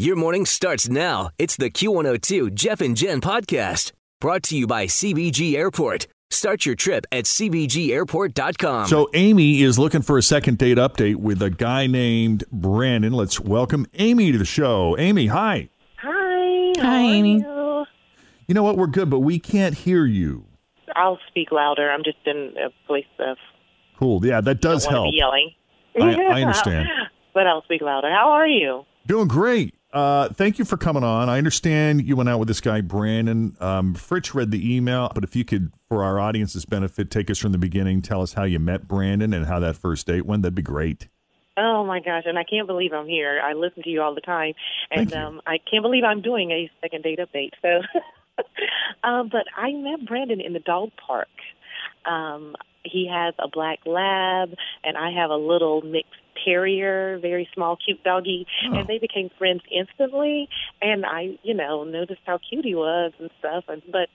Your morning starts now. It's the Q102 Jeff and Jen podcast brought to you by CVG Airport. Start your trip at CVGAirport.com. So Amy is looking for a second date update with a guy named Brandon. Let's welcome Amy to the show. Amy, hi. Hi. Hi, Amy. you? You know what? We're good, but we can't hear you. I'll speak louder. I'm just in a place of Cool. Yeah, that does don't help. be yelling. I- I understand. but I'll speak louder. How are you? Doing great. Uh, thank you for coming on. I understand you went out with this guy, Brandon. Um, Fritch read the email, but if you could, for our audience's benefit, take us from the beginning, tell us how you met Brandon and how that first date went, that'd be great. Oh my gosh, and I can't believe I'm here. I listen to you all the time, and um, I can't believe I'm doing a second date update. So, um, but I met Brandon in the dog park. Um, he has a black lab, and I have a little mixed terrier, very small, cute doggy, Oh. and they became friends instantly. And I, you know, noticed how cute he was and stuff. And but,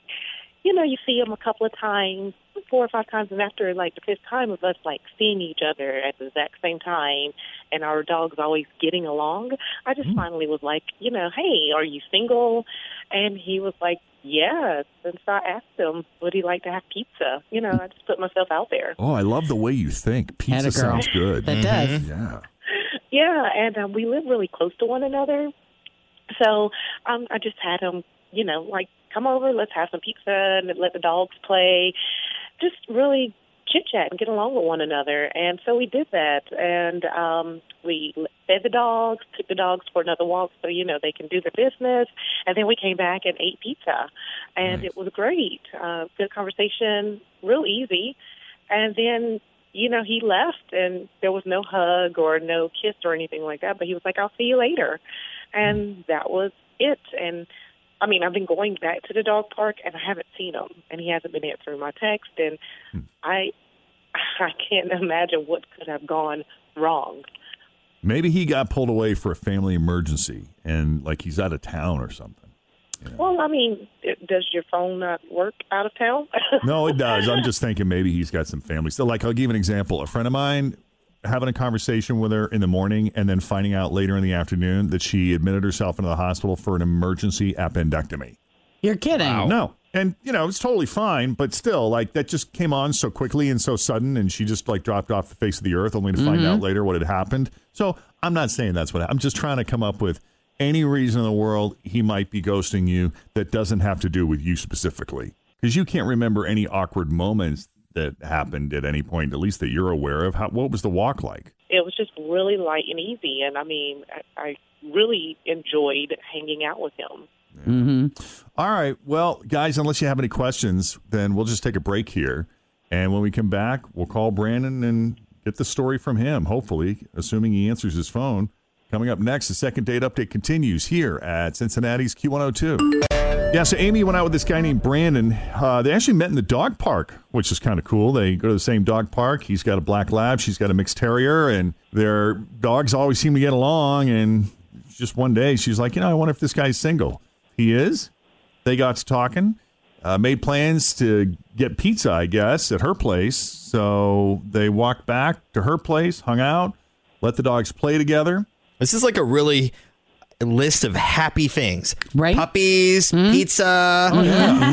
you know, you see him a couple of times, four or five times, and after like the fifth time of us like seeing each other at the exact same time, and our dogs always getting along, I just finally was like, you know, hey, are you single? And he was like, yes. And so I asked him, would he like to have pizza? You know, I just put myself out there. Oh, I love the way you think. Pizza Atta girl. sounds good. That does. Yeah. Yeah, and um, we live really close to one another. So um, I just had him, you know, like, come over, let's have some pizza and let the dogs play. Just really chit chat and get along with one another. And so we did that. And um, we fed the dogs, took the dogs for another walk so, you know, they can do their business. And then we came back and ate pizza. And Nice. it was great. Uh, good conversation, real easy. And then you know, he left and there was no hug or no kiss or anything like that, but he was like, I'll see you later. And that was it. And I mean, I've been going back to the dog park and I haven't seen him and he hasn't been answering my text and hmm. I I can't imagine what could have gone wrong. Maybe he got pulled away for a family emergency and like he's out of town or something. Well, I mean, does your phone not work out of town? No, it does. I'm just thinking maybe he's got some family. So, like, I'll give an example. A friend of mine having a conversation with her in the morning and then finding out later in the afternoon that she admitted herself into the hospital for an emergency appendectomy. You're kidding. No. And, you know, it's totally fine, but still, like, that just came on so quickly and so sudden, and she just, like, dropped off the face of the earth only to find mm-hmm. out later what had happened. So, I'm not saying that's what I'm just trying to come up with any reason in the world he might be ghosting you that doesn't have to do with you specifically. Because you can't remember any awkward moments that happened at any point, at least that you're aware of. How, what was the walk like? it was just really light and easy. And I mean, I, I really enjoyed hanging out with him. Mm-hmm. All right. Well, guys, unless you have any questions, then we'll just take a break here. And when we come back, we'll call Brandon and get the story from him, hopefully, assuming he answers his phone. Coming up next, the second date update continues here at Cincinnati's Q102. Yeah, so Amy went out with this guy named Brandon. Uh, they actually met in the dog park, which is kind of cool. They go to the same dog park. He's got a black lab, she's got a mixed terrier, and their dogs always seem to get along. And just one day, she's like, you know, I wonder if this guy's single. He is. They got to talking, uh, made plans to get pizza, I guess, at her place. So they walked back to her place, hung out, let the dogs play together. This is like a really list of happy things. Right? Puppies, pizza,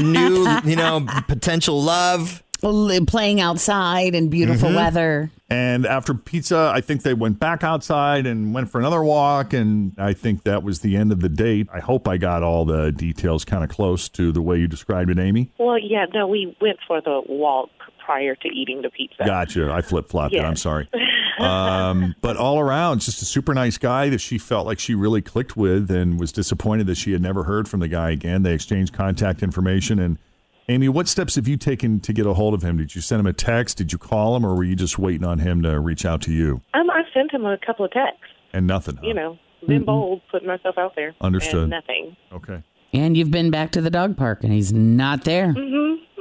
new, you know, potential love. Playing outside in beautiful Mhm. weather. And after pizza, I think they went back outside and went for another walk. And I think that was the end of the date. I hope I got all the details kind of close to the way you described it, Amy. Well, yeah, no, we went for the walk prior to eating the pizza. Gotcha. I flip flopped it. I'm sorry. Um, but all around, just a super nice guy that she felt like she really clicked with and was disappointed that she had never heard from the guy again. They exchanged contact information. And Amy, what steps have you taken to get a hold of him? Did you send him a text? Did you call him? Or were you just waiting on him to reach out to you? Um, I sent him a couple of texts. And nothing. huh? You know, been bold, putting myself out there. Understood. And nothing. Okay. And you've been back to the dog park and he's not there. Mm-hmm.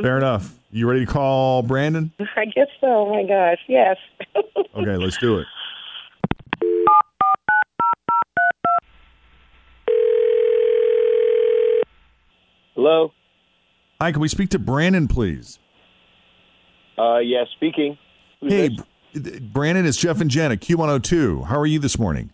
Fair enough. You ready to call Brandon? I guess so. Oh my gosh, yes. Okay, let's do it. Hello. Hi, can we speak to Brandon, please? Uh, yeah, speaking. Who's hey, this? Brandon, it's Jeff and Jen at Q102. How are you this morning?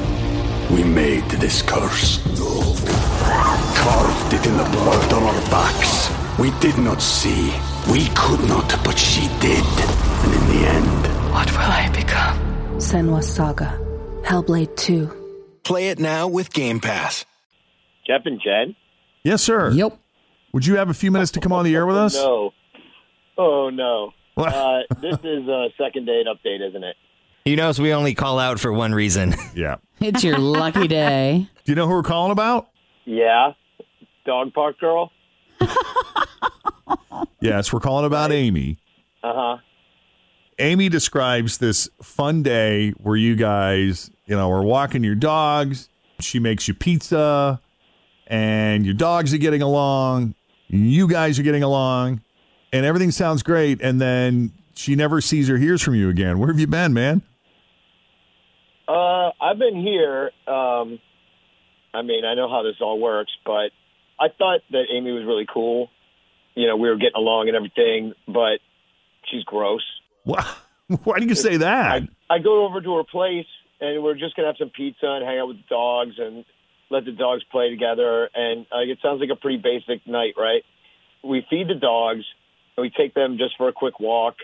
We made this curse. Carved it in the blood on our backs. We did not see. We could not, but she did. And in the end, What will I become? Senua's Saga. Hellblade 2. Play it now with Game Pass. Jeff and Jen? Yes, sir. Yep. Would you have a few minutes to come on the air with us? No. Oh, no. Uh, this is a second date update, isn't it? You knows we only call out for one reason. Yeah. It's your lucky day. Do you know who we're calling about? Yeah. Dog park girl? Yes, we're calling about Amy. Uh huh. Amy describes this fun day where you guys, you know, are walking your dogs. She makes you pizza, and your dogs are getting along. You guys are getting along, and everything sounds great. And then she never sees or hears from you again. Where have you been, man? Uh, I've been here. Um, I mean, I know how this all works, but I thought that Amy was really cool. You know, we were getting along and everything, but she's gross. Why, why do you say that? I go over to her place and we're just gonna have some pizza and hang out with the dogs and let the dogs play together. And uh, it sounds like a pretty basic night, right? We feed the dogs and we take them just for a quick walk.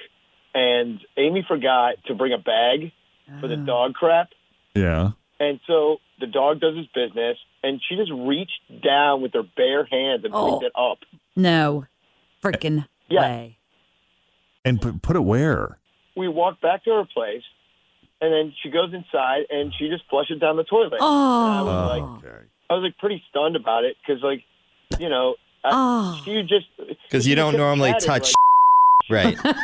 And Amy forgot to bring a bag for the ah. dog crap. Yeah. And so the dog does his business, and she just reached down with her bare hands and Oh. picked it up. No. Freaking Yeah. way. And put, put it where? We walk back to her place, and then she goes inside and she just flushes down the toilet. And I Oh. was like, okay. I was like pretty stunned about it because, like, you know, I, Oh. she just Because you don't normally touch. like- right.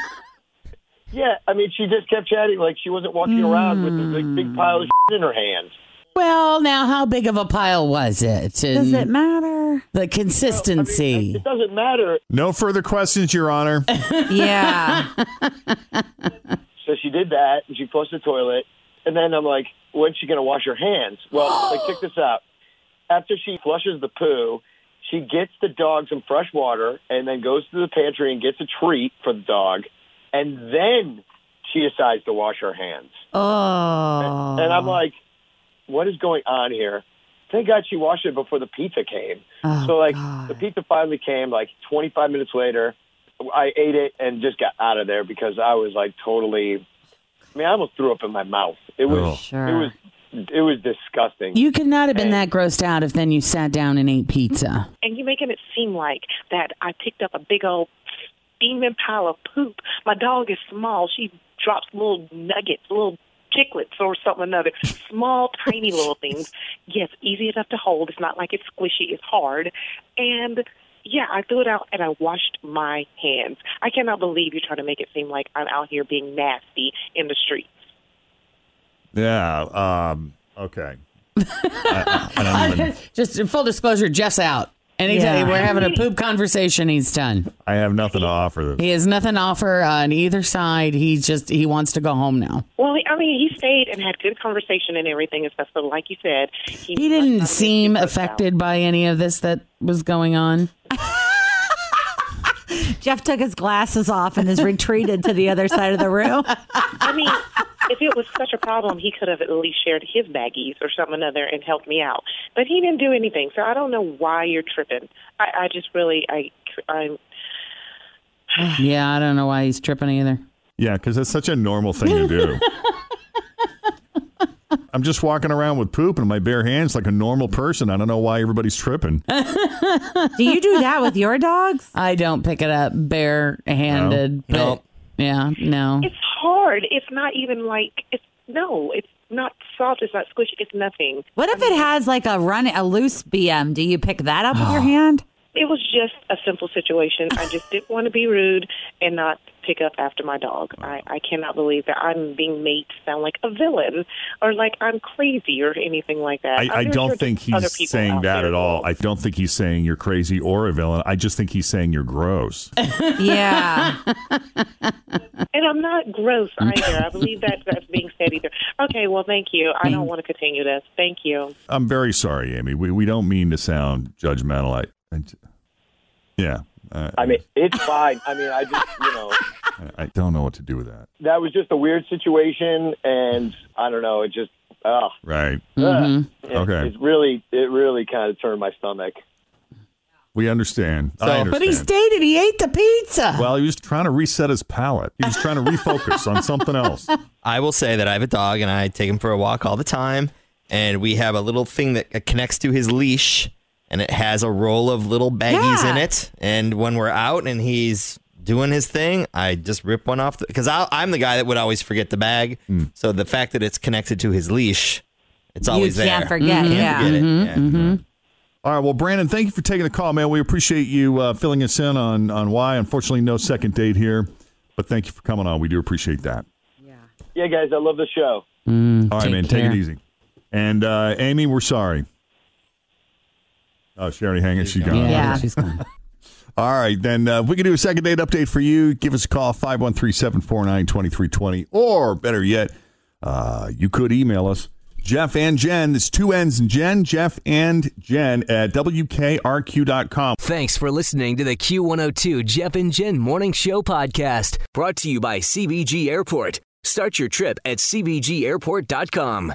yeah, I mean, she just kept chatting like she wasn't walking around with a like, big pile of shit in her hands. Well, now, how big of a pile was it? Does it matter? The consistency. It doesn't matter. No further questions, Your Honor. Yeah. So she did that, and she flushed the toilet. And then I'm like, when's she going to wash her hands? Well, like, check this out. After she flushes the poo, she gets the dog some fresh water and then goes to the pantry and gets a treat for the dog. And then she decides to wash her hands. Oh. And I'm like, what is going on here? Thank God she washed it before the pizza came. Oh, so, like, God. the pizza finally came like 25 minutes later. I ate it and just got out of there because I was like totally. I mean, I almost threw up in my mouth. It was. Oh. Sure. It was. It was disgusting. You could not have been And- that grossed out if then you sat down and ate pizza. and you're making it seem like that I picked up a big old steaming pile of poop. My dog is small. She drops little nuggets, little chiclets or something or another. Small, tiny little things. Yes, easy enough to hold. It's not like it's squishy. It's hard. And yeah, I threw it out and I washed my hands. I cannot believe you're trying to make it seem like I'm out here being nasty in the streets. Yeah. Um, okay. I, I don't. Just full disclosure, Jeff's out. Anytime Yeah. we're having a poop conversation, he's done. I have nothing to offer. He has nothing to offer on either side. He just he wants to go home now. Well, I mean, he stayed and had good conversation and everything and stuff. So, like you said, he, He didn't seem affected by any of this that was going on. Jeff took his glasses off and has retreated to the other side of the room. I mean, if it was such a problem, he could have at least shared his baggies or something other and helped me out. But he didn't do anything, so I don't know why you're tripping. I, I just really, I, I'm. Yeah, I don't know why he's tripping either. Yeah, because it's such a normal thing to do. I'm just walking around with poop in my bare hands like a normal person. I don't know why everybody's tripping. Do you do that with your dogs? I don't pick it up barehanded. No. But yeah, no. It's hard. It's not even like it's no. It's not soft. It's not squishy. It's nothing. What if it has like a run, a loose BM? Do you pick that up with your oh. hand? It was just a simple situation. I just didn't want to be rude and not pick up after my dog. I, I cannot believe that I'm being made to sound like a villain or like I'm crazy or anything like that. I, I'm I very don't sure think he's saying that there at all. I don't think he's saying you're crazy or a villain. I just think he's saying you're gross. Yeah. And I'm not gross either. I believe that that's being said either. Okay, well, thank you. I don't want to continue this. Thank you. I'm very sorry, Amy. We, we don't mean to sound judgmental. I, I yeah. Uh, I mean, it's fine. I mean, I just, you know, I don't know what to do with that. that was just a weird situation, and I don't know. It just, oh, Right. it, Okay. it really, it really kind of turned my stomach. We understand. I understand. But he stated he ate the pizza. Well, he was trying to reset his palate. He was trying to refocus on something else. I will say that I have a dog and I take him for a walk all the time. And we have a little thing that connects to his leash and it has a roll of little baggies in it. And when we're out and he's doing his thing, I just rip one off because I'm the guy that would always forget the bag. Hmm. So the fact that it's connected to his leash, it's always there. can't forget, Can't yeah. forget it. Mm-hmm. Yeah. All right. Well, Brandon, thank you for taking the call, man. We appreciate you uh, filling us in on, on why. Unfortunately, no second date here, but thank you for coming on. We do appreciate that. Yeah, yeah, guys, I love the show. All right, take man. Take it easy. And uh, Amy, we're sorry. Oh, she already hanging. She's gone. yeah, Yeah. she's gone. All right, then uh, if we can do a second date update for you, give us a call, 513-749-2320. Or better yet, uh, you could email us, Jeff and Jen. It's two N's and Jen, Jeff and Jen at WKRQ.com. Thanks for listening to the Q102 Jeff and Jen Morning Show podcast, brought to you by CVG Airport. Start your trip at CVGAirport.com.